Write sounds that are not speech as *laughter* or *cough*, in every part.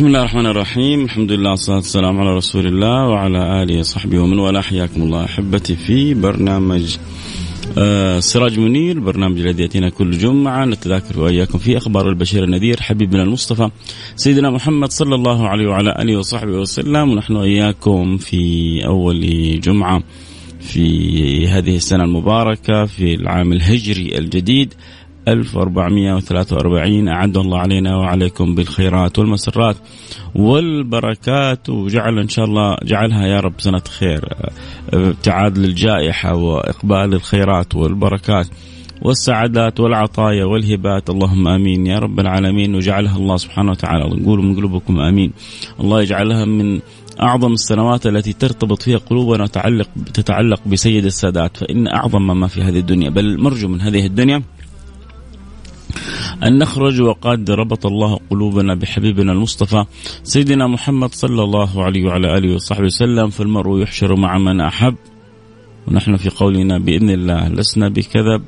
بسم الله الرحمن الرحيم الحمد لله والصلاة والسلام على رسول الله وعلى آله وصحبه ومن والاه حياكم الله أحبتي في برنامج سراج منير برنامج الذي يأتينا كل جمعة نتذاكر وإياكم في أخبار البشير النذير حبيبنا المصطفى سيدنا محمد صلى الله عليه وعلى آله وصحبه وسلم ونحن وإياكم في أول جمعة في هذه السنة المباركة في العام الهجري الجديد 1443 أعد الله علينا وعليكم بالخيرات والمسرات والبركات. وجعل إن شاء الله جعلها يا رب سنة خير. ابتعاد للجائحة وإقبال الخيرات والبركات والسعادات والعطايا والهبات. اللهم آمين يا رب العالمين. وجعلها الله سبحانه وتعالى نقول من قلوبكم آمين. الله يجعلها من أعظم السنوات التي ترتبط فيها قلوبنا وتعلق تتعلق بسيد السادات. فإن أعظم ما في هذه الدنيا بل مرجو من هذه الدنيا أن نخرج وقد ربط الله قلوبنا بحبيبنا المصطفى سيدنا محمد صلى الله عليه وعلى آله وصحبه وسلم فالمرء يحشر مع من أحب. ونحن في قولنا بإذن الله لسنا بكذب.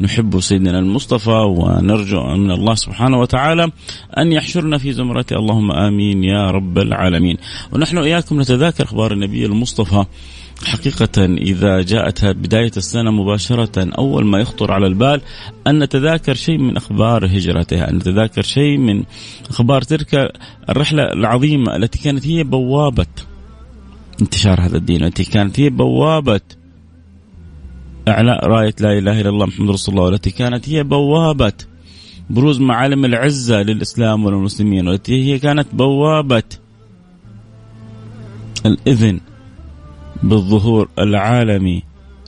نحب سيدنا المصطفى ونرجو من الله سبحانه وتعالى أن يحشرنا في زمرته اللهم آمين يا رب العالمين. ونحن إياكم نتذاكر أخبار النبي المصطفى حقيقة إذا جاءت بداية السنة مباشرة أول ما يخطر على البال أن نتذاكر شيء من أخبار هجرته أن نتذاكر شيء من أخبار تلك الرحلة العظيمة التي كانت هي بوابة انتشار هذا الدين التي كانت هي بوابة إعلاء راية لا إله إلا الله محمد رسول الله والتي كانت هي بوابة بروز معالم العزة للإسلام وللمسلمين والتي هي كانت بوابة الإذن. بالظهور العالمي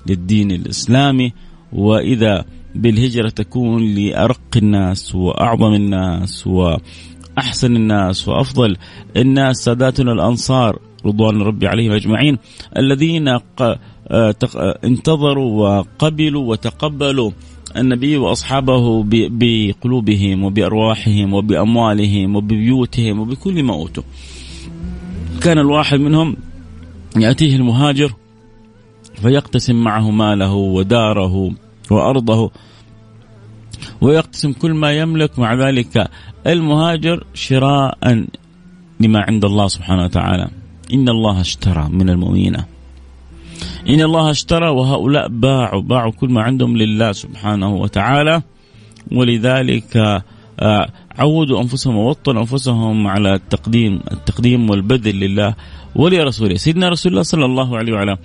للدين الإسلامي وإذا بالهجرة تكون لأرق الناس وأعظم الناس وأحسن الناس وأفضل الناس ساداتنا الأنصار رضوان ربي عليهم أجمعين الذين انتظروا وقبلوا وتقبلوا النبي وأصحابه بقلوبهم وبأرواحهم وبأموالهم وببيوتهم وبكل ما أوتوا. كان الواحد منهم يأتيه المهاجر فيقتسم معه ماله وداره وأرضه ويقتسم كل ما يملك. مع ذلك المهاجر شراء لما عند الله سبحانه وتعالى. إن الله اشترى من المؤمنين. إن الله اشترى وهؤلاء باعوا باعوا كل ما عندهم لله سبحانه وتعالى. ولذلك آه، عودوا أنفسهم ووطنوا أنفسهم على التقديم التقديم والبذل لله. ولرسوله سيدنا رسول الله صلى الله عليه وعلى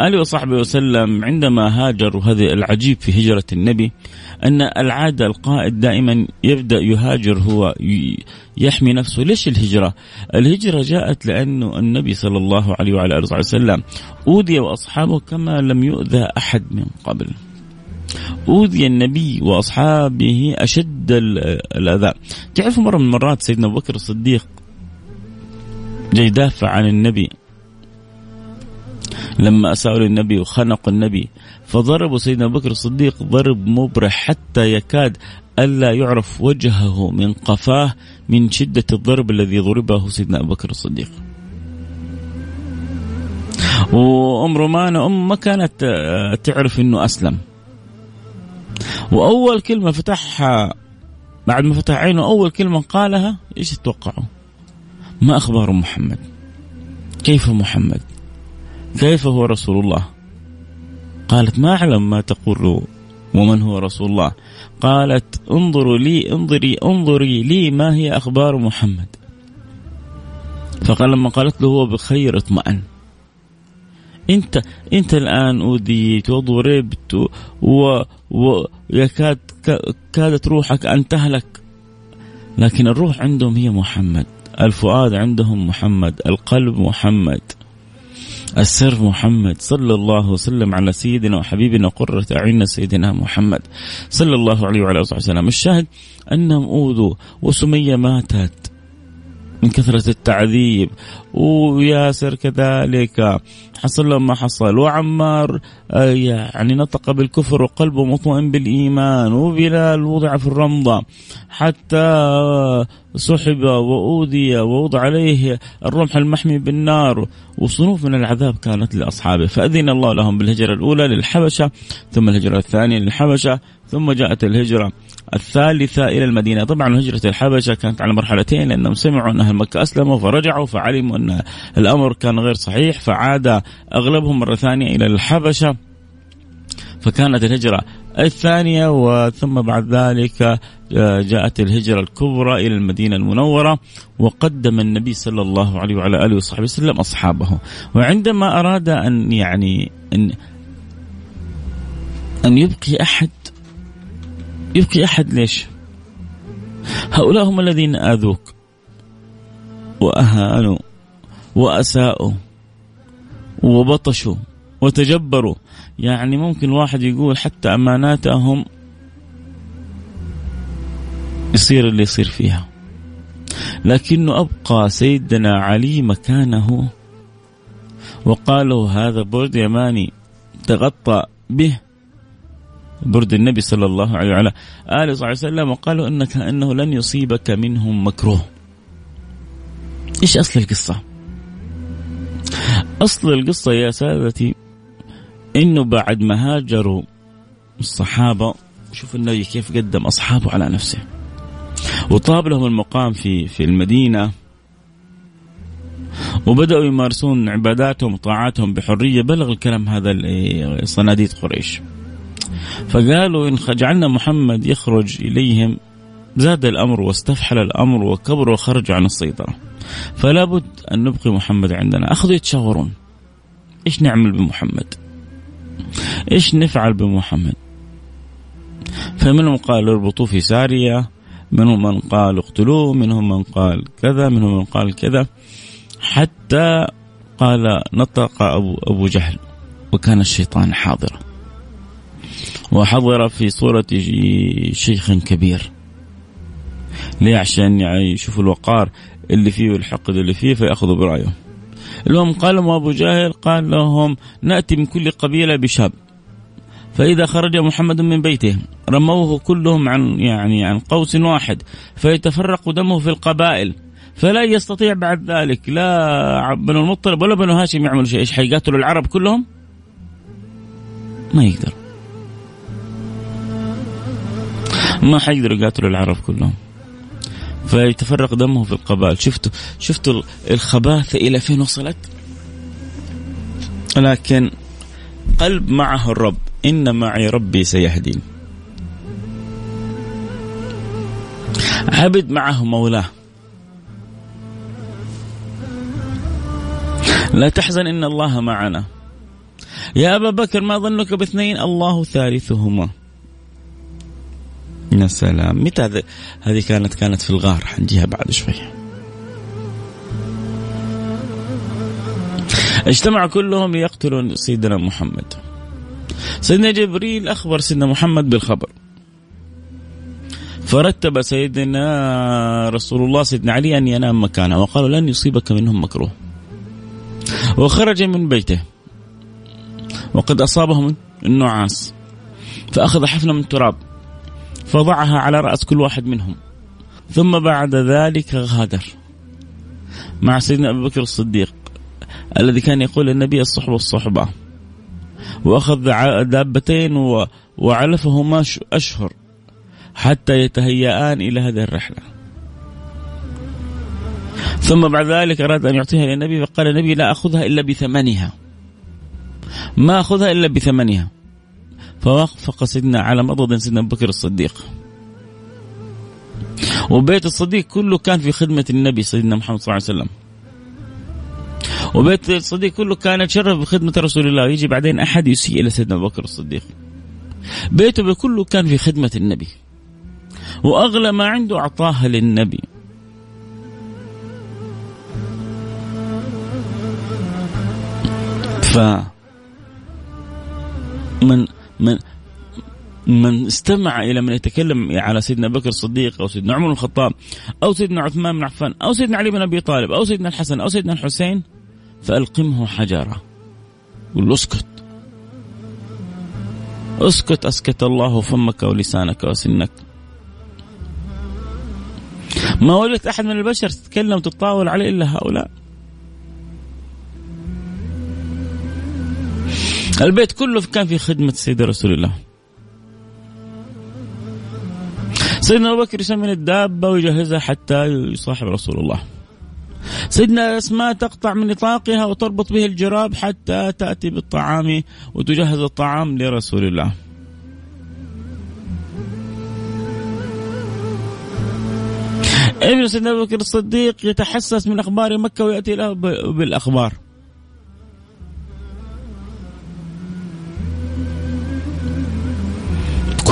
آله وصحبه وسلم عندما هاجر وهذا العجيب في هجرة النبي أن العادة القائد دائما يبدأ يهاجر هو يحمي نفسه. ليش الهجرة؟ الهجرة جاءت لأنه النبي صلى الله عليه وعلى آله وسلم أوذي وأصحابه كما لم يؤذى أحد من قبل. أوذي النبي وأصحابه أشد الأذى. تعرفوا مرة من المرات سيدنا أبو بكر الصديق جاي يدافع عن النبي. لما أساءوا للنبي وخنقوا النبي فضربوا سيدنا أبو بكر الصديق ضرب مبرح حتى يكاد ألا يعرف وجهه من قفاه من شدة الضرب الذي ضربه سيدنا أبو بكر الصديق. وأم رومانة أم ما كانت تعرف أنه أسلم. وأول كلمة فتحها بعد ما فتح عينه أول كلمة قالها إيش تتوقعوا ما أخبار محمد؟ كيف محمد؟ كيف هو رسول الله؟ قالت ما أعلم ما تقول ومن هو رسول الله. قالت انظروا لي انظري انظري لي ما هي أخبار محمد. فقال لما قالت له هو بخير اطمأن. انت انت الآن اوديت وضربت ويكاد كادت روحك أن تهلك. لكن الروح عندهم هي محمد. الفؤاد عندهم محمد القلب محمد السر محمد صلى الله وسلم على سيدنا وحبيبنا قرة أعيننا سيدنا محمد صلى الله عليه وعلى آله وسلم. الشاهد أنهم أوذوا وسمية ماتت. من كثرة التعذيب. وياسر كذلك. حصل له ما حصل. وعمار آه، يعني نطق بالكفر وقلبه مطمئن بالإيمان. وبلال وضع في الرمضة. حتى سحب وأوذي ووضع عليه الرمح المحمي بالنار. وصنوف من العذاب كانت لأصحابه. فأذن الله لهم بالهجرة الأولى للحبشة ثم الهجرة الثانية للحبشة ثم جاءت الهجرة. الثالثة إلى المدينة. طبعا هجرة الحبشة كانت على مرحلتين لأنهم سمعوا أن أهل مكة أسلموا فرجعوا فعلموا أن الأمر كان غير صحيح فعاد أغلبهم مرة ثانية إلى الحبشة. فكانت الهجرة الثانية وثم بعد ذلك آه، جاءت الهجرة الكبرى إلى المدينة المنورة وقدم النبي صلى الله عليه وعلى آله وصحبه وسلم أصحابه. وعندما أراد أن يعني أن أن يبقي أحد يبقي أحد ليش؟ هؤلاء هم الذين آذوك. وأهانوا وأساءوا وبطشوا وتجبروا. يعني ممكن واحد يقول حتى أماناتهم يصير اللي يصير فيها. لكنه أبقى سيدنا علي مكانه. وقال له هذا برد يماني تغطى به. برد النبي صلى الله عليه وعلى آله وصحبه وسلم وقالوا إنك أنه لن يصيبك منهم مكروه. إيش أصل القصة؟ أصل القصة يا سادتي إنه بعد ما هاجروا الصحابة شوف النبي كيف قدم أصحابه على نفسه. وطاب لهم المقام في في المدينة وبدأوا يمارسون عباداتهم وطاعاتهم بحرية. بلغ الكلام هذا صناديد قريش. فقالوا إن جعلنا محمد يخرج إليهم زاد الأمر واستفحل الأمر وكبر وخرج عن السيطرة. فلا بد أن نبقي محمد عندنا. أخذوا يتشاورون. إيش نعمل بمحمد؟ إيش نفعل بمحمد؟ فمنهم قال اربطوه في سارية منهم من قال اقتلوه منهم من قال كذا منهم من قال كذا حتى قال نطق أبو, أبو جهل وكان الشيطان حاضرا. وحضر في صورة شيخ كبير. ليه؟ عشان يعني يشوفوا الوقار اللي فيه والحقد اللي فيه فيأخذوا برأيه. المهم قال أبو جاهل قال لهم نأتي من كل قبيلة بشاب. فإذا خرج محمد من بيته رموه كلهم عن يعني عن قوس واحد فيتفرق دمه في القبائل. فلا يستطيع بعد ذلك لا بنو المطلب ولا بنو هاشم يعملوا شيء. إيش حيقاتلوا العرب كلهم؟ ما يقدر. ما حيقدروا يقاتلوا العرب كلهم. فيتفرق دمه في القبائل. شفتوا شفتوا الخباثة إلى فين وصلت؟ لكن قلب معه الرب. إن معي ربي سيهدين. عبد معه مولاه. لا تحزن إن الله معنا. يا أبا بكر ما ظنك باثنين؟ الله ثالثهما. يا سلام. متى هذه كانت كانت في الغار؟ حنجيها بعد شوي. اجتمع كلهم ليقتلوا سيدنا محمد. سيدنا جبريل أخبر سيدنا محمد بالخبر. فرتب سيدنا رسول الله سيدنا علي أن ينام مكانه وقالوا لن يصيبك منهم مكروه. وخرج من بيته. وقد أصابهم النعاس. فأخذ حفنة من تراب فضعها على رأس كل واحد منهم. ثم بعد ذلك غادر. مع سيدنا أبي بكر الصديق الذي كان يقول للنبي الصحبة الصحبة وأخذ دابتين وعلفهما أشهر. حتى يتهيئان إلى هذه الرحلة. ثم بعد ذلك أراد أن يعطيها للنبي فقال النبي لا أخذها إلا بثمنها. ما أخذها إلا بثمنها. فوافق سيدنا على مضض سيدنا أبو بكر الصديق. وبيت الصديق كله كان في خدمة النبي سيدنا محمد صلى الله عليه وسلم. وبيت الصديق كله كان يتشرف بخدمة رسول الله. يجي بعدين أحد يسيء إلى سيدنا أبو بكر الصديق. بيته كله كان في خدمة النبي. وأغلى ما عنده أعطاها للنبي. ف من من من استمع إلى من يتكلم على سيدنا بكر الصديق أو سيدنا عمر الخطاب أو سيدنا عثمان بن عفان أو سيدنا علي بن أبي طالب أو سيدنا الحسن أو سيدنا الحسين فألقمه حجره قل اسكت. اسكت أسكت الله فمك ولسانك وسنك. ما وجدت أحد من البشر تتكلم وتتطاول عليه إلا هؤلاء. البيت كله كان في خدمة سيدنا رسول الله. سيدنا أبو بكر يسمن الدابة ويجهزها حتى يصاحب رسول الله. سيدنا أسماء تقطع من نطاقها وتربط به الجراب حتى تأتي بالطعام وتجهز الطعام لرسول الله. ابن سيدنا أبو بكر الصديق يتحسس من أخبار مكة ويأتي له بالأخبار.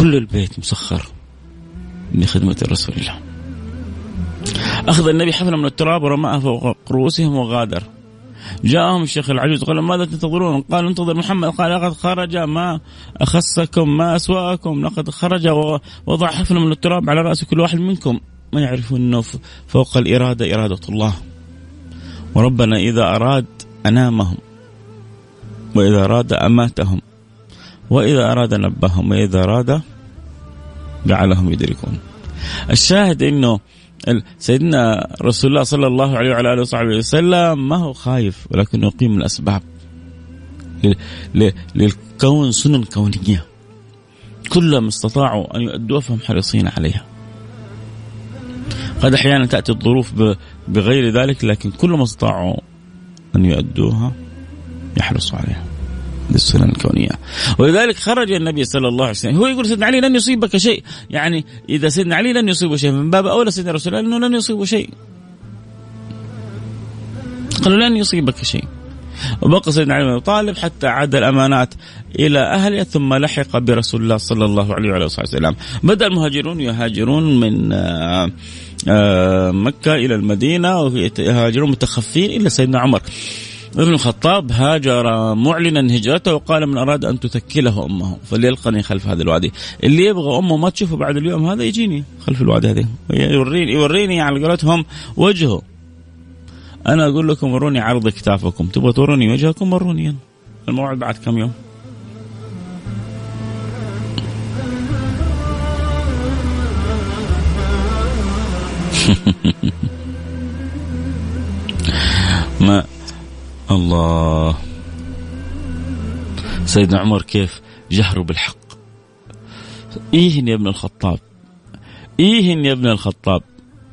كل البيت مسخر لخدمة رسول الله. أخذ النبي حفنة من التراب ورماها فوق رؤوسهم وغادر. جاءهم الشيخ العجوز قال ماذا تنتظرون؟ قالوا انتظر محمد. قال لقد خرج ما أخسكم ما أسواءكم لقد خرج ووضع حفنة من التراب على رأس كل واحد منكم. ما يعرفون أنه فوق الإرادة إرادة الله. وربنا إذا أراد أنامهم وإذا أراد أماتهم وإذا أراد نبههم وإذا أراد جعلهم يدركون. الشاهد إنه سيدنا رسول الله صلى الله عليه وعلى آله وصحبه وسلم ما هو خايف ولكنه يقيم الأسباب للكون سنن كونية. كلهم استطاعوا أن يؤدوها فهم حريصين عليها. قد أحيانا تأتي الظروف بغير ذلك لكن كل ما استطاعوا أن يؤدوها يحرصوا عليها. للسنن الكونية. ولذلك خرج النبي صلى الله عليه وسلم. هو يقول سيدنا علي لن يصيبك شيء. يعني إذا سيدنا علي لن يصيبه شيء من باب أولى سيدنا رسول الله أنه لن يصيبه شيء. قالوا لن يصيبك شيء. وبقى سيدنا علي بن طالب حتى عاد الأمانات إلى أهله ثم لحق برسول الله صلى الله عليه وعلى آله وسلم. بدأ المهاجرون يهاجرون من آه، آه، مكة إلى المدينة ويهاجرون متخفين الا سيدنا عمر. ابن الخطاب هاجر معلنا هجرته وقال من أراد أن تثكله أمه فليلقني خلف هذا الوادي اللي يبغى أمه ما تشوفه بعد اليوم هذا يجيني خلف الوادي هذه. يوريني يوريني على قولتهم وجهه. أنا أقول لكم وروني عرض كتافكم تبغى توروني وجهكم وروني الموعد بعد كم يوم؟ *laughs* ما الله. سيدنا عمر كيف جهروا بالحق. إيه يا ابن الخطاب. إيه يا ابن الخطاب.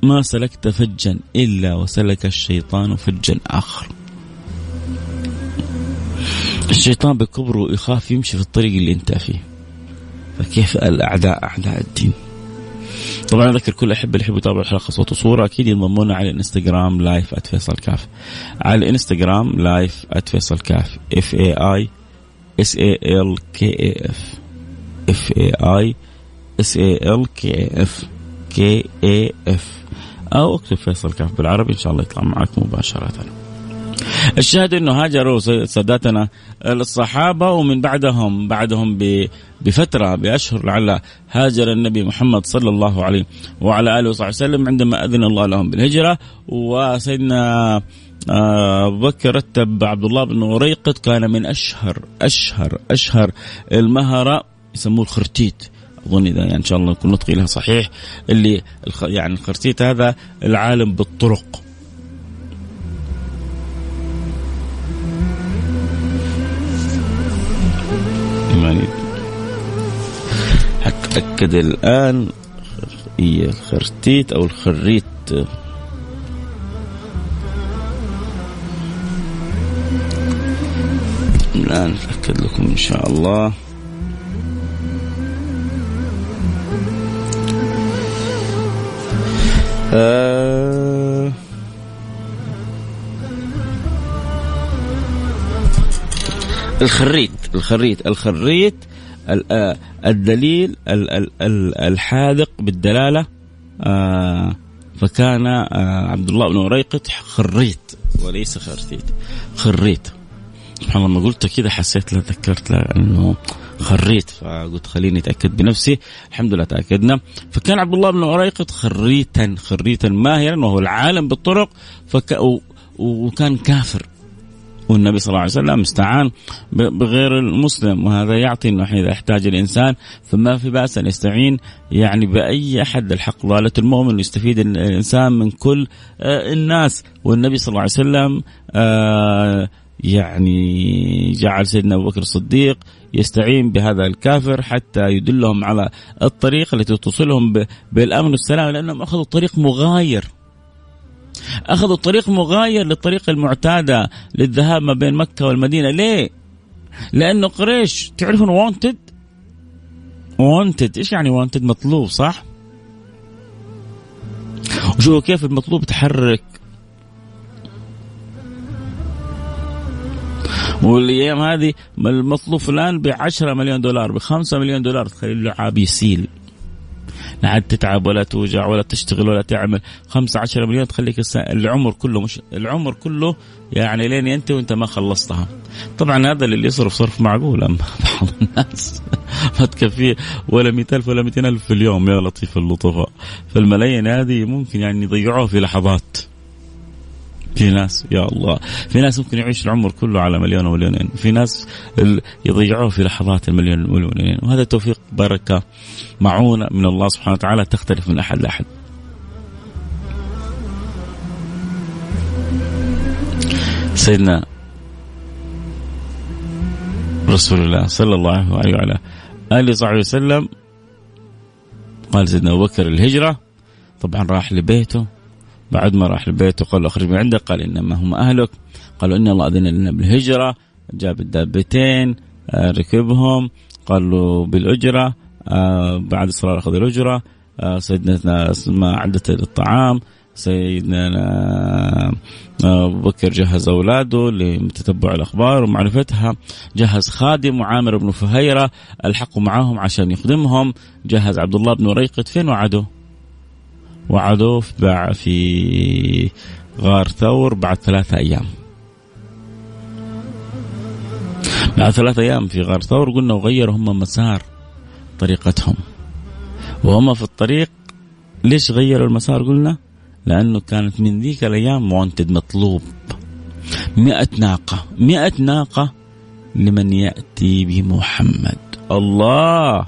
ما سلكت فجا إلا وسلك الشيطان فجا آخر. الشيطان بكبره يخاف يمشي في الطريق اللي أنت فيه. فكيف الأعداء أعداء الدين؟ طبعا أذكر كل أحب اللي يحبوا يتابعوا الحلقة صوت وصورة. أكيد ينضمونا على الإنستغرام live @فيصل كاف على الإنستغرام live @فيصل كاف F A I S A L K A F F A I S A L K F K A F أو اكتب فيصل كاف بالعربي إن شاء الله يطلع معك مباشرة. الشاهد إنه هاجروا ساداتنا الصحابة ومن بعدهم بعدهم بفترة بأشهر لعل هاجر النبي محمد صلى الله عليه وعلى آله وصحبه وسلم عندما أذن الله لهم بالهجرة. وسيدنا آه، أبو بكر رتب عبد الله بن وريقط كان من أشهر أشهر أشهر المهرة يسموه الخرتيت. أظن إذا يعني إن شاء الله يكون نطقي لها صحيح اللي يعني الخرتيت هذا العالم بالطرق. حتأكد الآن هي الخرتيت أو الخريت. الآن أتأكد لكم إن شاء الله. آه. الخريت الخريت الخريت. الدليل الحاذق بالدلالة آه، فكان آه، عبد الله بن وريقط خريت وليس خرتيت خريت. سبحان الله قلت كذا حسيت لا ذكرت لا إنه خريت فقلت خليني أتأكد بنفسي. الحمد لله تأكدنا. فكان عبد الله بن اريقط خريتا خريتا ماهرا وهو العالم بالطرق فك وكان كافر. والنبي صلى الله عليه وسلم استعان بغير المسلم وهذا يعطي إنه اذا احتاج الإنسان فما في بأس أن يستعين يعني بأي أحد. الحق ضالة المؤمن يستفيد الإنسان من كل آه، الناس. والنبي صلى الله عليه وسلم آه، يعني جعل سيدنا أبو بكر الصديق يستعين بهذا الكافر حتى يدلهم على الطريق التي توصلهم بالأمن والسلام لأنهم أخذوا طريق مغاير. أخذوا طريق مغاير للطريق المعتادة للذهاب ما بين مكة والمدينة. ليه؟ لأنه قريش تعرفون wanted wanted إيش يعني wanted مطلوب صح؟ وشوفوا كيف المطلوب تحرك. والأيام هذه المطلوب فلان ب 10 مليون دولار ب 5 مليون دولار. تخيل اللعاب يسيل. لا عاد تتعب ولا توجع ولا تشتغل ولا تعمل. 15 مليون تخليك العمر كله مش العمر كله يعني لين ينتهي وأنت ما خلصتها. طبعا هذا اللي يصرف صرف معقول أما *laughs* بعض الناس ما تكفيه ولا 100000 ولا 200000 في اليوم. يا لطيف اللطفاء. فالملايين هذه ممكن يعني يضيعوها في لحظات. في ناس يا الله. في ناس ممكن يعيش العمر كله على مليون ومليونين. في ناس يضيعوه في لحظات المليون والمليونين. وهذا توفيق بركة معونة من الله سبحانه وتعالى تختلف من أحد لأحد. سيدنا رسول الله صلى الله عليه وعلى آله وصحبه وسلم قال سيدنا أبو بكر الهجرة طبعا راح لبيته. بعد ما راح لبيته قال أخرج من عندك قال إنما هم أهلك. قالوا إن الله أذن لنا بالهجرة. جاب الدابتين آه، ركبهم قال له بالأجرة آه، بعد الصلاة أخذ الأجرة. آه، سيدنا اسماء عدت الطعام. سيدنا أبو بكر جهز أولاده لتتبع الأخبار ومعرفتها. جهز خادم وعامر بن فهيرة ألحقوا معهم عشان يخدمهم. جهز عبد الله بن ريقط فين وعده وعدوه في غار ثور بعد ثلاثة أيام. بعد ثلاثة أيام في غار ثور قلنا وغيروا هم مسار طريقتهم. وهم في الطريق ليش غيروا المسار؟ قلنا لأنه كانت من ذيك الأيام مونتد مطلوب. مئة ناقة مئة ناقة لمن يأتي بمحمد الله!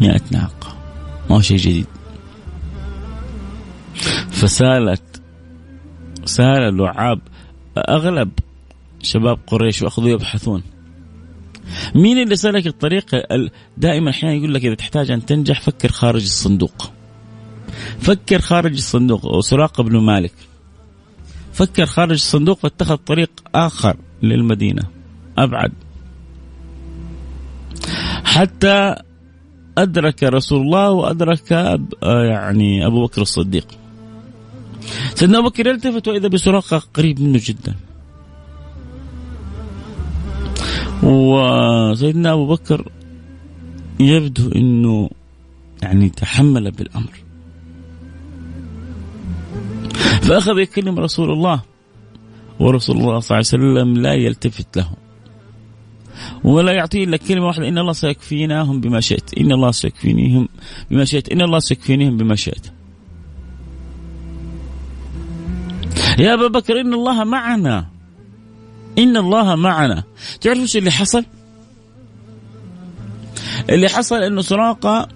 مئة ناقة. ما هو شيء جديد. فسالت سال اللعاب أغلب شباب قريش واخذوا يبحثون. مين اللي سلك الطريق؟ دائما أحيانا يقول لك إذا تحتاج أن تنجح فكر خارج الصندوق. فكر خارج الصندوق وسراقه بن مالك. فكر خارج الصندوق فاتخذ طريق آخر للمدينة أبعد. حتى أدرك رسول الله وأدرك يعني أبو بكر الصديق. سيدنا أبو بكر يلتفت وإذا بسراقة قريب منه جدا. وسيدنا أبو بكر يبدو أنه يعني تحمل بالأمر. فأخذ يكلم رسول الله ورسول الله صلى الله عليه وسلم لا يلتفت له. ولا يعطي إلا كلمة واحدة إن الله سيكفيناهم بما شئت. إن الله سيكفينيهم بما شئت. إن الله سيكفينيهم بما شئت. يا أبا بكر إن الله معنا. إن الله معنا. تعرف إيش اللي حصل؟ اللي حصل إنه سراقة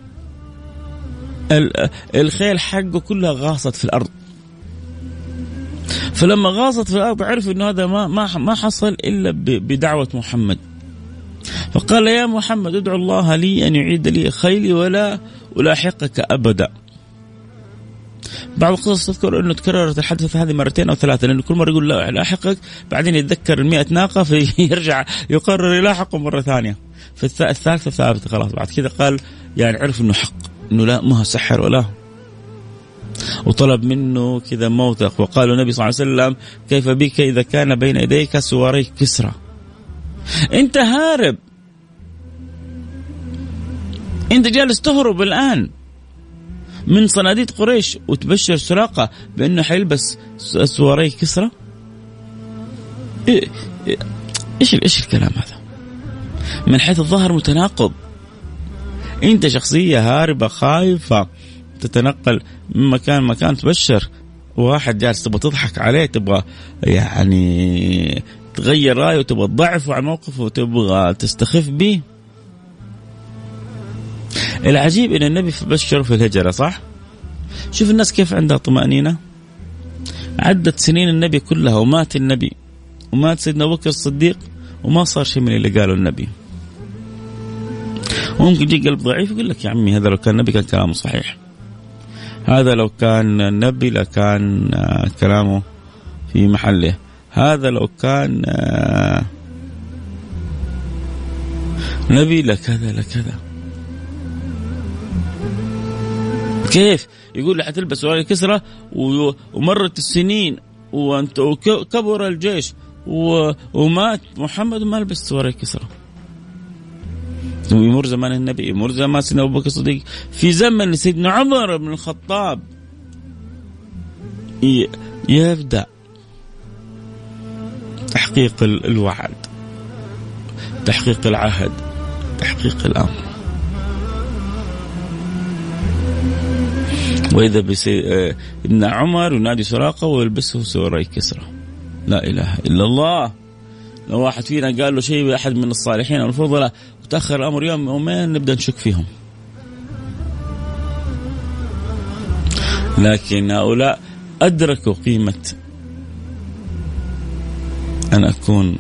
الخيل حقه كلها غاصت في الأرض. فلما غاصت في الأرض عرف إنه هذا ما ما حصل إلا بدعوة محمد. فقال يا محمد ادعو الله لي أن يعيد لي خيلي ولا ألاحقك أبدا. بعض القصص تذكر أنه تكررت الحادثه هذه مرتين أو ثلاثة لأنه كل مرة يقول لا لاحقك بعدين يتذكر ال ناقة فيرجع يقرر يلاحقه مرة ثانية. في الثالثه ثابته خلاص بعد كذا قال يعني عرف إنه حق إنه لا ما سحر ولا. وطلب منه كذا موثق وقال النبي صلى الله عليه وسلم كيف بك إذا كان بين يديك سواري كسرى. أنت هارب انت جالس تهرب الآن من صناديد قريش وتبشر سراقة بأنه حيلبس سواري كسرى؟ إيش إيش الكلام هذا؟ من حيث الظاهر متناقض. أنت شخصية هاربة خايفة تتنقل من مكان مكان تبشر. واحد جالس تبغى تضحك عليه تبغى يعني تغير رأيه وتبغى تضعفه عن موقفه وتبغى تستخف به. العجيب إن النبي بشر في الهجرة صح؟ شوف الناس كيف عندها طمأنينة. عدت سنين النبي كلها ومات النبي ومات سيدنا أبو بكر الصديق وما صار شيء من اللي قاله النبي. وممكن يجي قلب ضعيف يقول لك يا عمي هذا لو كان نبي كان كلامه صحيح. هذا لو كان نبي لكان آه، كلامه في محله. هذا لو كان آه، نبي لكذا لكذا كيف؟ يقول حتلبس سواري كسرة ومرت السنين وانت وكبر الجيش ومات. محمد وما لبس سواري كسرة. يمر زمان النبي يمر زمان سيدنا أبو بكر الصديق. في زمن سيدنا عمر بن الخطاب. يبدأ تحقيق الوعد تحقيق العهد تحقيق الأمر. وإذا بسي... آه، عمر ينادي سراقة ويلبسه سوري كسرى لا إله إلا الله. لو واحد فينا قال له شيء احد من الصالحين أو الفضلاء وتأخر الأمر يوم يومين نبدأ نشك فيهم. لكن هؤلاء أدركوا قيمة أن أكون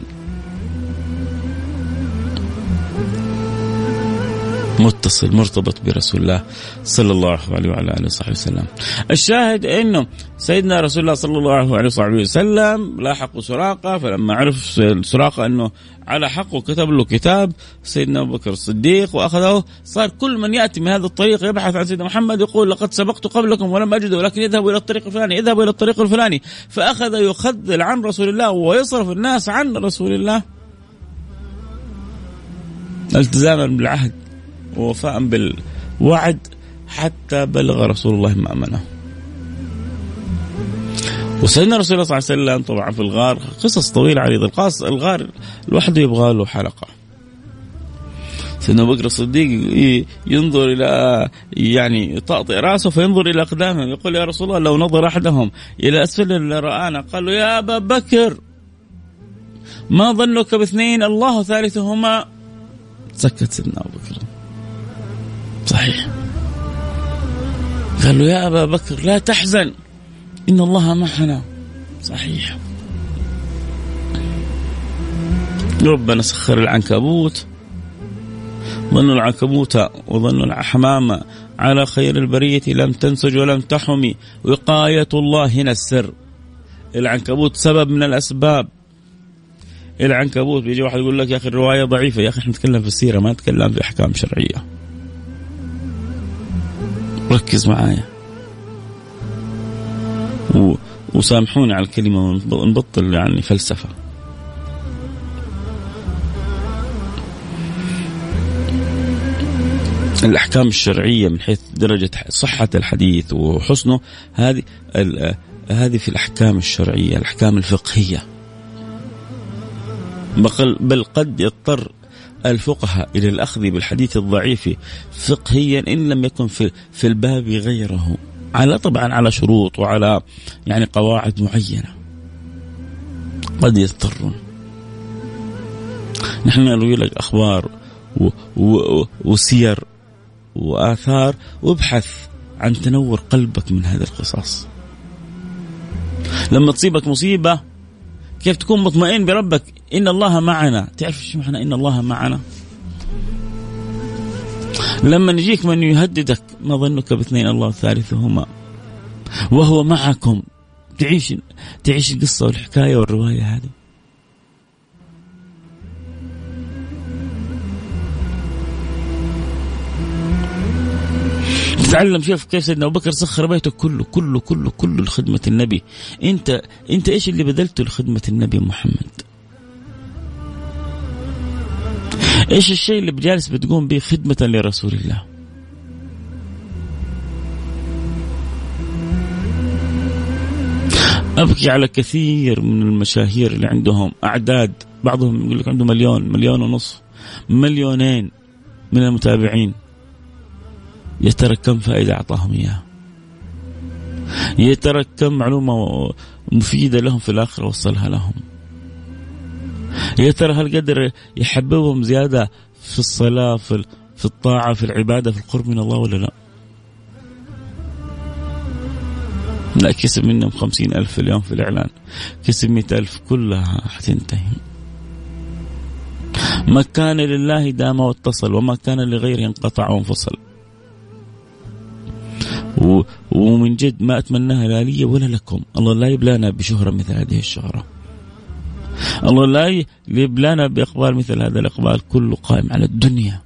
متصل مرتبط برسول الله صلى الله عليه وعلى آله وصحبه وسلم. الشاهد إنه سيدنا رسول الله صلى الله عليه وصحبه وسلم لاحقوا سراقة فلما عرف سراقة إنه على حق وكتب له كتاب سيدنا أبو بكر الصديق وأخذه صار كل من يأتي من هذا الطريق يبحث عن سيدنا محمد يقول لقد سبقت قبلكم ولم أجد ولكن اذهبوا إلى الطريق الفلاني اذهبوا إلى الطريق الفلاني. فأخذ يخذل عن رسول الله ويصرف الناس عن رسول الله. التزاما بالعهد. ووفاء بالوعد حتى بلغ رسول الله مأمنه وسيدنا رسول الله صلى الله عليه وسلم طبعا في الغار قصص طويلة عريضة. القاص الغار لوحده يبغى له حلقة. سيدنا بكر الصديق ينظر إلى يعني يطأطئ رأسه فينظر إلى أقدامهم. يقول يا رسول الله لو نظر أحدهم إلى أسفل لرآنا قال له يا أبا بكر ما ظنك باثنين الله ثالثهما؟ سكت سيدنا أبو بكر. صحيح. قال له يا أبا بكر لا تحزن. إن الله معنا. صحيح. ربنا سخر العنكبوت. ظنوا العنكبوت وظنوا الحمامة على خير البرية لم تنسج ولم تحمي وقاية الله هنا السر العنكبوت سبب من الأسباب. العنكبوت بيجي واحد يقول لك يا أخي الرواية ضعيفة. يا أخي إحنا نتكلم في السيرة ما نتكلم في أحكام شرعية. ركز معايا. و... وسامحوني على الكلمة ونبطل يعني فلسفة. الأحكام الشرعية من حيث درجة صحة الحديث وحسنه هذه هذه في الأحكام الشرعية الأحكام الفقهية. بل قد يضطر الفقهاء إلى الأخذ بالحديث الضعيف فقهيا إن لم يكن في, في الباب غيره. على طبعا على شروط وعلى يعني قواعد معينة. قد يضطرون. نحن نروي لك أخبار و و وسير وآثار وابحث عن تنور قلبك من هذه القصص لما تصيبك مصيبة كيف تكون مطمئن بربك؟ إن الله معنا. تعرف شو معنى إن الله معنا؟ لما يجيك من يهددك ما ظنك باثنين الله ثالثهما وهو معكم. تعيش تعيش القصة والحكاية والرواية هذه. تتعلم شوف كيف سيدنا أبو بكر سخر بيته كله كله كله كله لخدمة النبي. أنت أنت إيش اللي بذلته لخدمة النبي محمد؟ إيش الشيء اللي بجالس بتقوم به خدمة لرسول الله؟ أبكي على كثير من المشاهير اللي عندهم أعداد بعضهم يقول لك عنده مليون مليون ونصف مليونين من المتابعين. يا ترى كم فائدة أعطاهم إياها يا ترى كم معلومة مفيدة لهم في الآخرة وصلها لهم. يا ترى هل قدر يحببهم زيادة في الصلاة في, في الطاعة في العبادة في القرب من الله ولا لا؟ لا كسب منهم خمسين ألف اليوم في الإعلان. كسب مئة ألف كلها حتنتهي. ما كان لله دام واتصل وما كان لغيره انقطع وانفصل. ومن جد ما أتمناها لا لي ولا لكم. الله لا يبلانا بشهرة مثل هذه الشهرة. الله لا يبلانا بإقبال مثل هذا الإقبال كله قائم على الدنيا.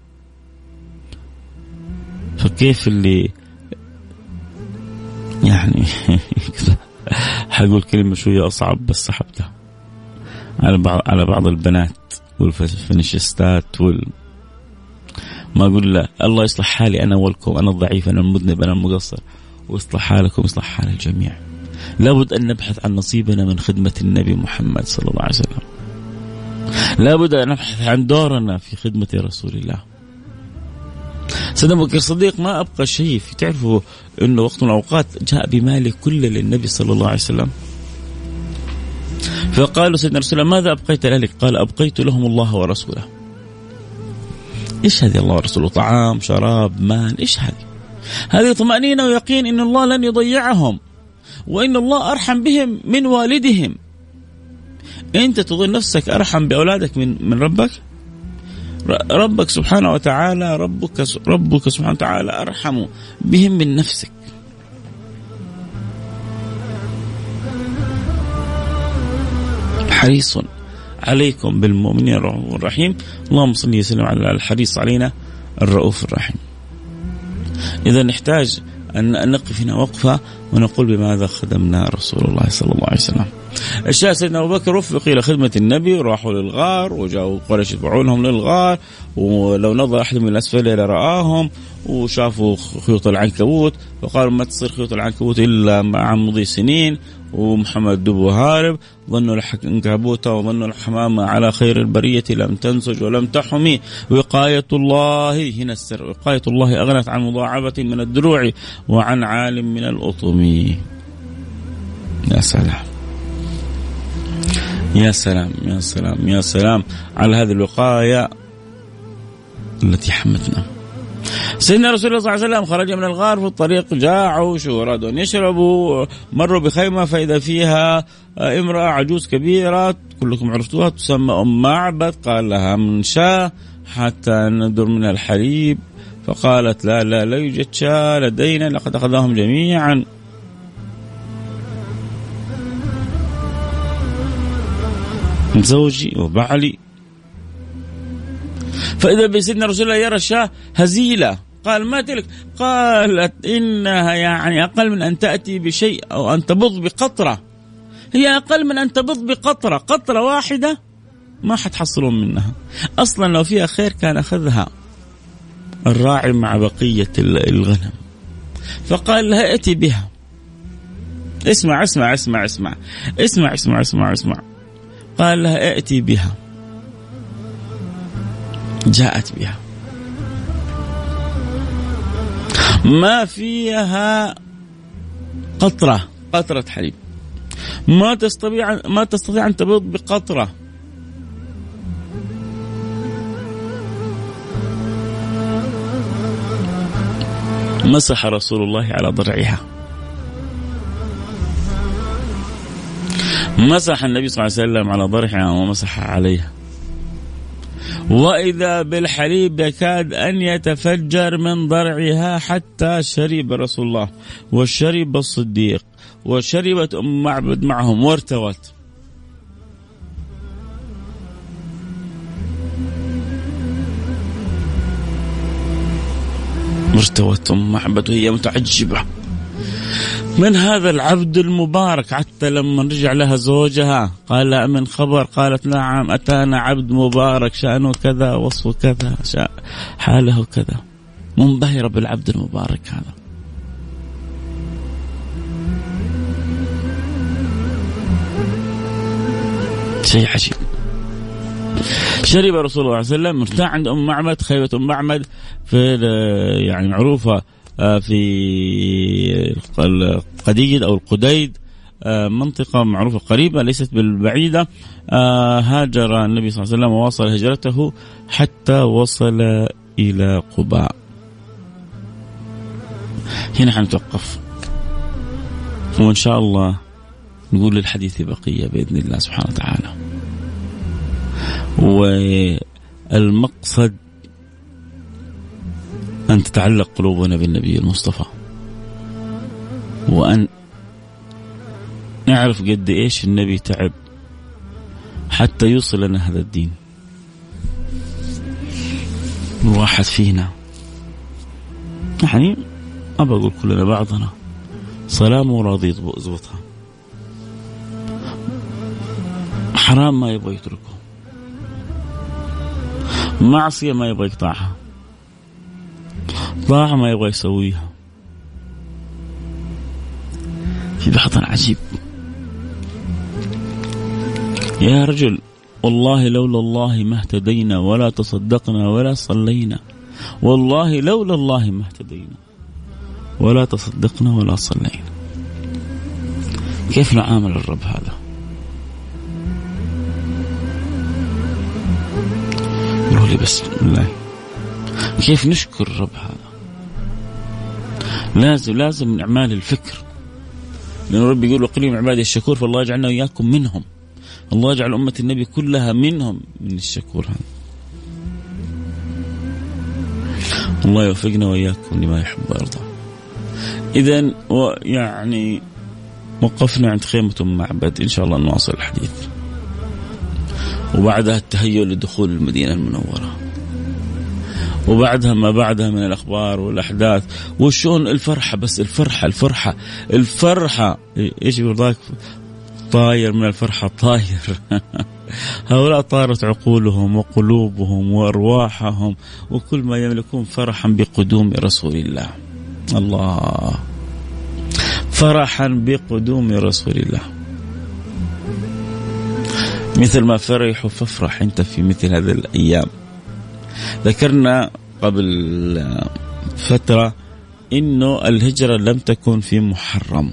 فكيف اللي يعني *laughs* حقول كلمة شوية أصعب بس سحبتها. على بعض على بعض البنات والفنشستات وال ما أقول لا. الله يصلح حالي أنا ولكم أنا الضعيف أنا المذنب أنا المقصر. ويصلح حالكم ويصلح حال الجميع. لابد أن نبحث عن نصيبنا من خدمة النبي محمد صلى الله عليه وسلم. لابد أن نبحث عن دورنا في خدمة رسول الله. سيدنا أبو بكر الصديق ما أبقى شيء تعرفوا انه وقت من الأوقات جاء بماله كله للنبي صلى الله عليه وسلم. فقالوا سيدنا رسول الله ماذا أبقيت لك؟ قال أبقيت لهم الله ورسوله. إيش هذه الله ورسوله؟ طعام شراب مال إيش هذه؟ هذه طمأنينة ويقين إن الله لن يضيعهم وإن الله أرحم بهم من والدهم. أنت تظن نفسك أرحم بأولادك من من ربك؟ ربك سبحانه وتعالى ربك ربك سبحانه وتعالى أرحم بهم من نفسك. حريص. عليكم بالمؤمنين الرؤوف الرحيم. اللهم صل وسلم على الحريص علينا الرؤوف الرحيم. إذا نحتاج أن نقف هنا وقفة ونقول بماذا خدمنا رسول الله صلى الله عليه وسلم. الشاهد سيدنا أبو بكر وفق إلى خدمة النبي وراحوا للغار وجاءوا قريش يتبعونهم للغار ولو نظر أحد من الأسفل لرآهم وشافوا خيوط العنكبوت وقالوا ما تصير خيوط العنكبوت إلا مع مضي سنين ومحمد دبو هارب ظنوا العنكبوت وظنوا الحمامة على خير البرية لم تنسج ولم تحمي. وقاية الله هنا السر وقاية الله أغنت عن مضاعبة من الدروع وعن عالم من الأطم. يا سلام. يا سلام يا سلام يا سلام على هذه الوقاية التي حمتنا. سيدنا رسول الله صلى الله عليه وسلم خرج من الغار في الطريق جاعوا شو أرادوا أن يشربوا مروا بخيمة فإذا فيها امرأة عجوز كبيرة كلكم عرفتوها تسمى أم معبد قال لها من شاء حتى ندر من الحليب فقالت لا لا لا يوجد شاة لدينا لقد أخذهم جميعا. زوجي وبعلي فإذا بسيدنا رسول الله يرى الشاة هزيلة قال ما تلك؟ قالت إنها يعني أقل من أن تأتي بشيء أو أن تبض بقطرة. هي أقل من أن تبض بقطرة قطرة واحدة ما حتحصلون منها. أصلا لو فيها خير كان أخذها الراعي مع بقية الغنم. فقال لها ائتي بها. اسمع اسمع اسمع اسمع اسمع اسمع اسمع اسمع. قال لها ائتي بها. جاءت بها. ما فيها قطرة. قطرة حليب. ما تستطيع ما تستطيع أن تبيض بقطرة. مسح رسول الله على ضرعها. مسح النبي صلى الله عليه وسلم على ضرعها ومسح عليها. وإذا بالحليب يكاد أن يتفجر من ضرعها حتى شرب رسول الله وشرب الصديق وشربت أم معبد معهم وارتوت. ارتوت أم معبد وهي متعجبة. من هذا العبد المبارك حتى لما رجع لها زوجها؟ قال من خبر. قالت نعم أتانا عبد مبارك شأنه كذا وصفه كذا حاله كذا. منبهرة بالعبد المبارك هذا. شيء عجيب. شرب رسول الله صلى الله عليه وسلم ارتاح عند أم معمد خيبة أم معمد في يعني معروفة في القديد أو القديد آه، منطقة معروفة قريبة ليست بالبعيدة. آه، هاجر النبي صلى الله عليه وسلم وواصل هجرته حتى وصل إلى قباء. هنا حنتوقف. وإن شاء الله نقول للحديث بقية بإذن الله سبحانه وتعالى. والمقصد أن تتعلق قلوبنا بالنبي المصطفى. وأن نعرف قد إيش النبي تعب حتى يوصل لنا هذا الدين. الواحد فينا. يعني ما بقول كلنا بعضنا. صلاة راضي يضبطها حرام ما يبغى يتركه. معصية ما يبغى يقطعها. طاعة ما يبغى يسويها. في لحظة عجيب. يا رجل والله لولا الله ما اهتدينا ولا تصدقنا ولا صلينا. والله لولا الله ما اهتدينا ولا تصدقنا ولا صلينا. كيف نعامل الرب هذا؟ قولوا لي بس بالله كيف نشكر الرب هذا؟ لازم لازم من أعمال الفكر. لأن ربي يقول وقليل من عبادي الشكور فالله يجعلنا وإياكم منهم. الله يجعل أمة النبي كلها منهم. من الشكور هذا. الله يوفقنا وإياكم لما يحب ويرضى. إذا يعني وقفنا عند خيمة معبد. إن شاء الله نواصل الحديث. وبعدها التهيؤ لدخول المدينة المنورة. وبعدها ما بعدها من الأخبار والأحداث. وشون الفرحة؟ بس الفرحة الفرحة الفرحة. إيش يقول طاير من الفرحة طاير. *laughs* هؤلاء طارت عقولهم وقلوبهم وأرواحهم وكل ما يملكون فرحا بقدوم رسول الله. الله. فرحا بقدوم رسول الله. مثل ما فرحوا فافرح أنت في مثل هذه الأيام. ذكرنا قبل فترة إنه الهجرة لم تكن في محرم.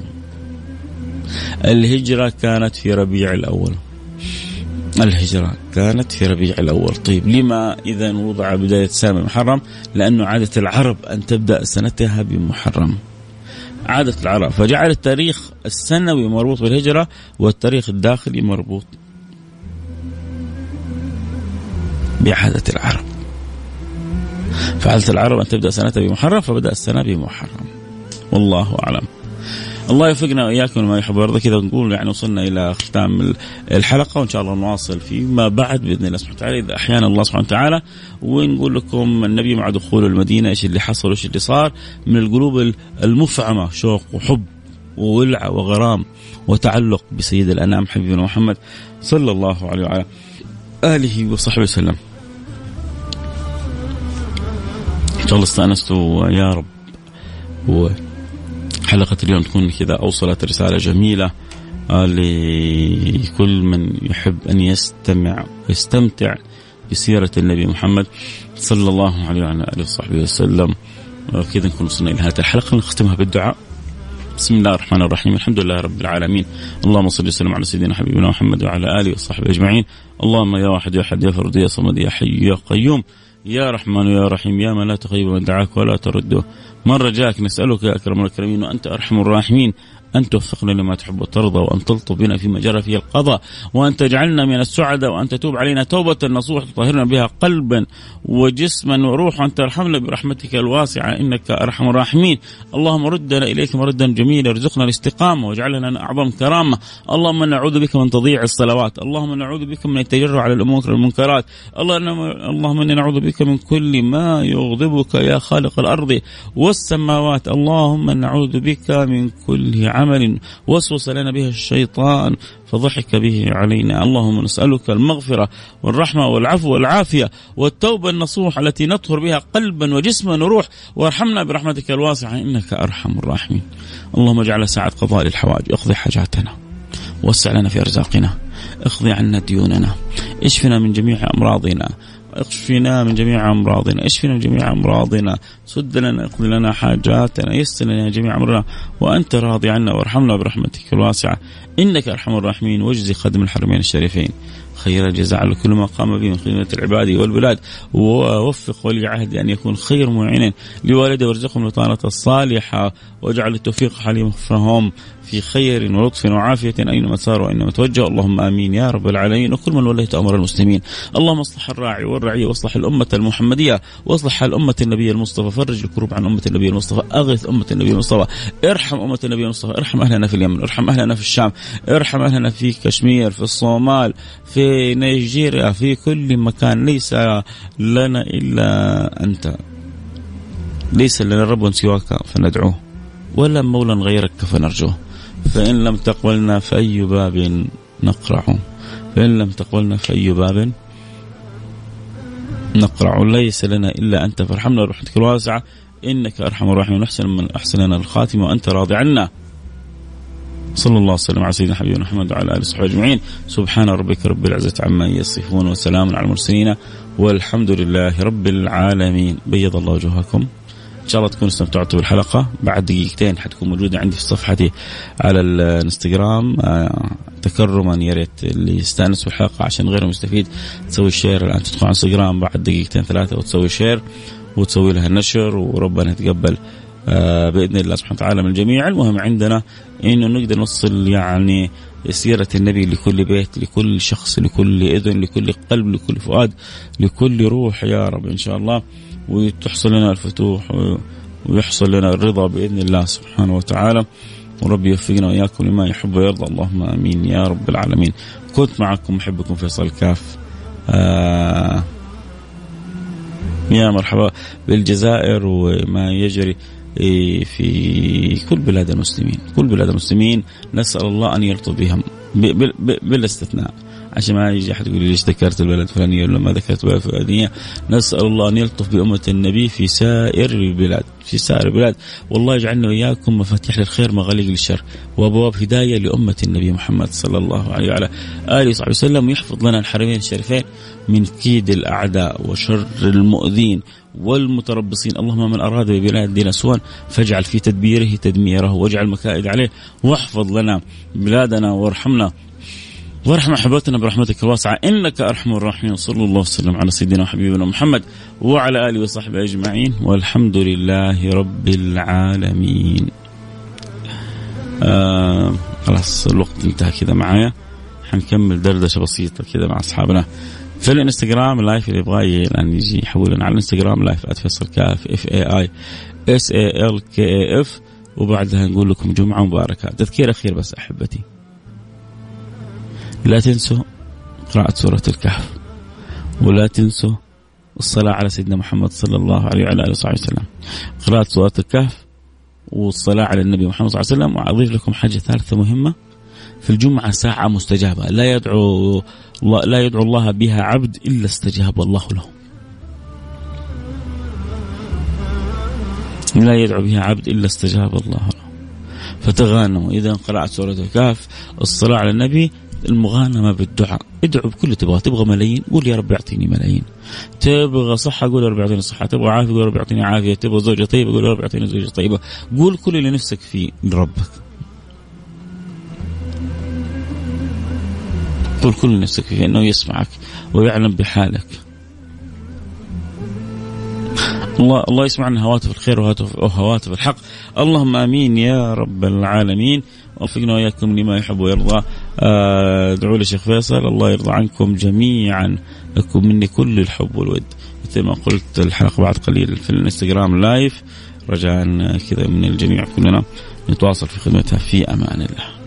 الهجرة كانت في ربيع الأول. الهجرة كانت في ربيع الأول. طيب لما إذا وضع بداية سامي محرم؟ لأنه عادة العرب أن تبدأ سنتها بمحرم. عادة العرب. فجعل التاريخ السنوي مربوط بالهجرة والتاريخ الداخلي مربوط بعادة العرب. فعلت العرب أن تبدأ سنتها بمحرم فبدأ السنة بمحرم. والله أعلم. الله يوفقنا وإياكم ما يحب ويرضى. كذا نقول يعني وصلنا إلى ختام الحلقة وإن شاء الله نواصل فيما بعد بإذن الله سبحانه وتعالى. إذا أحيانا الله سبحانه وتعالى ونقول لكم النبي مع دخول المدينة إيش اللي حصل وإيش اللي صار. من القلوب المفعمة شوق وحب وولع وغرام وتعلق بسيد الأنام حبيبنا محمد صلى الله عليه وعلى آله وصحبه وسلم. شاء الله استأنستوا يا رب. وحلقة اليوم تكون كذا اوصلت رسالة جميلة آه، لكل من يحب أن يستمع ويستمتع بسيرة النبي محمد صلى الله عليه وعلى آله وصحبه وسلم. كذا نكون وصلنا إلى هذه الحلقة. نختمها بالدعاء. بسم الله الرحمن الرحيم. الحمد لله رب العالمين. اللهم صل وسلم على سيدنا حبيبنا محمد وعلى آله وصحبه أجمعين. اللهم يا واحد يا أحد يا فرد يا صمد يا حي يا قيوم. يا رحمن يا رحيم يا من لا تخيب من دعاك ولا ترده. من رجاك نسألك يا أكرم الأكرمين وأنت أرحم الراحمين. أن توفقنا لما تحب وترضى وأن تلطف بنا فيما جرى فيه القضاء وأن تجعلنا من السعداء وأن تتوب علينا. توبة نصوح تطهرنا بها قلبا وجسما وروحا. وأن ترحمنا برحمتك الواسعة إنك أرحم الراحمين. اللهم ردنا إليك مردا جميلا ارزقنا الاستقامة واجعلنا لنا أعظم كرامة. اللهم نعوذ بك من تضييع الصلوات اللهم نعوذ بك من التجرع على الأمور والمنكرات. اللهم إنا نعوذ بك من كل ما يغضبك يا خالق الأرض والسماوات. اللهم نعوذ بك من كل عمل وسوس لنا به الشيطان فضحك به علينا. اللهم نسألك المغفرة والرحمة والعفو والعافية والتوبة النصوح التي نطهر بها قلبا وجسما وروح. وارحمنا برحمتك الواسعة إنك أرحم الراحمين. اللهم اجعل ساعة قضاء للحوائج اقضي حاجاتنا. وسع لنا في أرزاقنا اقضي عنا ديوننا اشفنا من جميع أمراضنا. اشفنا من جميع أمراضنا، اشفنا من جميع أمراضنا، سد لنا اقضي لنا حاجاتنا، يسر لنا جميع أمرنا، وأنت راضي عنا وارحمنا برحمتك الواسعة، إنك أرحم الراحمين واجزي خدم الحرمين الشريفين. خير الجزاء على كل ما قام به من خدمة العباد والبلاد ووفق ولي عهد أن يكون خير معين لوالده وارزقهم البطانة الصالحة واجعل التوفيق حليم فهم في خير ولطف وعافية أينما سار وأينما توجه. اللهم آمين. يا رب العالمين. وكل من وليت أمر المسلمين. اللهم اصلح الراعي والرعية واصلح الأمة المحمدية واصلح حال أمة النبي المصطفى. فرج الكروب عن أمة النبي المصطفى. أغث أمة النبي المصطفى. ارحم أمة النبي المصطفى. ارحم أهلنا في اليمن. ارحم أهلنا في الشام. ارحم أهلنا في كشمير في الصومال في نيجيريا في كل مكان. ليس لنا إلا أنت. ليس لنا رب سواك فندعوه ولا مولى غيرك فنرجوه. فإن لم تقبلنا فأي باب نقرع. فإن لم تقبلنا فأي باب نقرع. ليس لنا إلا أنت فارحمنا برحمتك الواسعة. إنك أرحم الراحمين. أحسن من أحسن لنا الخاتمة وأنت راضي عنا. صلى الله وسلم على سيدنا حبيبنا محمد وعلى آله وصحبه أجمعين. سبحان ربك رب العزة عما يصفون وسلام على المرسلين. والحمد لله رب العالمين. بيض الله وجوهكم إن شاء الله تكونوا استمتعتوا بالحلقة. بعد دقيقتين حتكون موجودة عندي في صفحتي على الإنستغرام. آه، تكرما يا ريت اللي يستأنس بالحلقة عشان غيرهم يستفيد تسوي share الآن تدخل على انستغرام بعد دقيقتين ثلاثة وتسوي share وتسوي لها نشر. وربنا يتقبل آه، بإذن الله سبحانه وتعالى من الجميع. المهم عندنا إنه نقدر نوصل يعني سيرة النبي لكل بيت لكل شخص لكل إذن لكل قلب لكل فؤاد لكل روح يا رب إن شاء الله. وتحصل لنا الفتوح ويحصل لنا الرضا بإذن الله سبحانه وتعالى. وربي يوفقنا وإياكم لما يحب ويرضى. اللهم آمين يا رب العالمين. كنت معكم محبكم فيصل كاف. آه يا مرحبا بالجزائر وما يجري في كل بلاد المسلمين. كل بلاد المسلمين نسأل الله أن يلطف بهم بلا استثناء عشان ما يجي أحد يقول ليش ذكرت البلد الفلانية ولا ما ذكرت البلد الفلانية؟ نسأل الله أن يلطف بأمة النبي في سائر البلاد في سائر البلاد. والله يجعلنا وإياكم مفاتيح للخير مغاليق للشر وأبواب هداية لأمة النبي محمد صلى الله عليه وعلى آله وصحبه وسلم ويحفظ لنا الحرمين الشريفين من كيد الأعداء وشر المؤذين والمتربصين. اللهم من أراد ببلادنا سوءا فاجعل في تدبيره تدميره واجعل مكائد عليه واحفظ لنا بلادنا وارحمنا. وارحم احبتنا برحمتك الواسعة. إنك أرحم الراحمين. صلى الله وسلم على سيدنا وحبيبنا محمد وعلى آله وصحبه أجمعين. والحمد لله رب العالمين. آه خلاص الوقت انتهى كذا معايا. حنكمل دردشة بسيطة كذا مع أصحابنا. في الإنستغرام live اللي يبغى الآن يجي يحولنا على الإنستغرام live @فيصل كاف F A I S A L K F وبعدها نقول لكم جمعة مباركة. تذكير أخير بس أحبتي. لا تنسوا قراءة سورة الكهف ولا تنسوا الصلاة على سيدنا محمد صلى الله عليه وعلى آله وصحبه وسلم. قراءة سورة الكهف والصلاة على النبي محمد صلى الله عليه وسلم وأضيف لكم حاجة ثالثة مهمة. في الجمعة ساعة مستجابة لا يدعو لا يدعو الله بها عبد إلا استجاب الله له. لا يدعو بها عبد إلا استجاب الله له. فتغانموا. إذا قرأت سورة الكهف الصلاة على النبي المغانمة بالدعاء. ادعو بكل تبغى. تبغى ملايين قول يا رب اعطيني ملايين. تبغى صحة قول يا رب اعطيني صحة. تبغى عافية قول يا رب اعطيني عافية. تبغى زوجة طيبة قول يا رب اعطيني زوجة طيبة. قول كل اللي نفسك فيه لربك قول كل اللي نفسك فيه إنه يسمعك ويعلم بحالك. الله الله يسمعنا. هواتف الخير وهواتف, الحق. اللهم آمين يا رب العالمين. وفقنا وإياكم لما يحب ويرضى. ادعوا لي شيخ فيصل الله يرضى عنكم جميعا. لكم مني كل الحب والود. مثل ما قلت الحلقة بعد قليل في الانستغرام لايف رجاء كذا من الجميع كلنا. نتواصل في خدمتها. في أمان الله.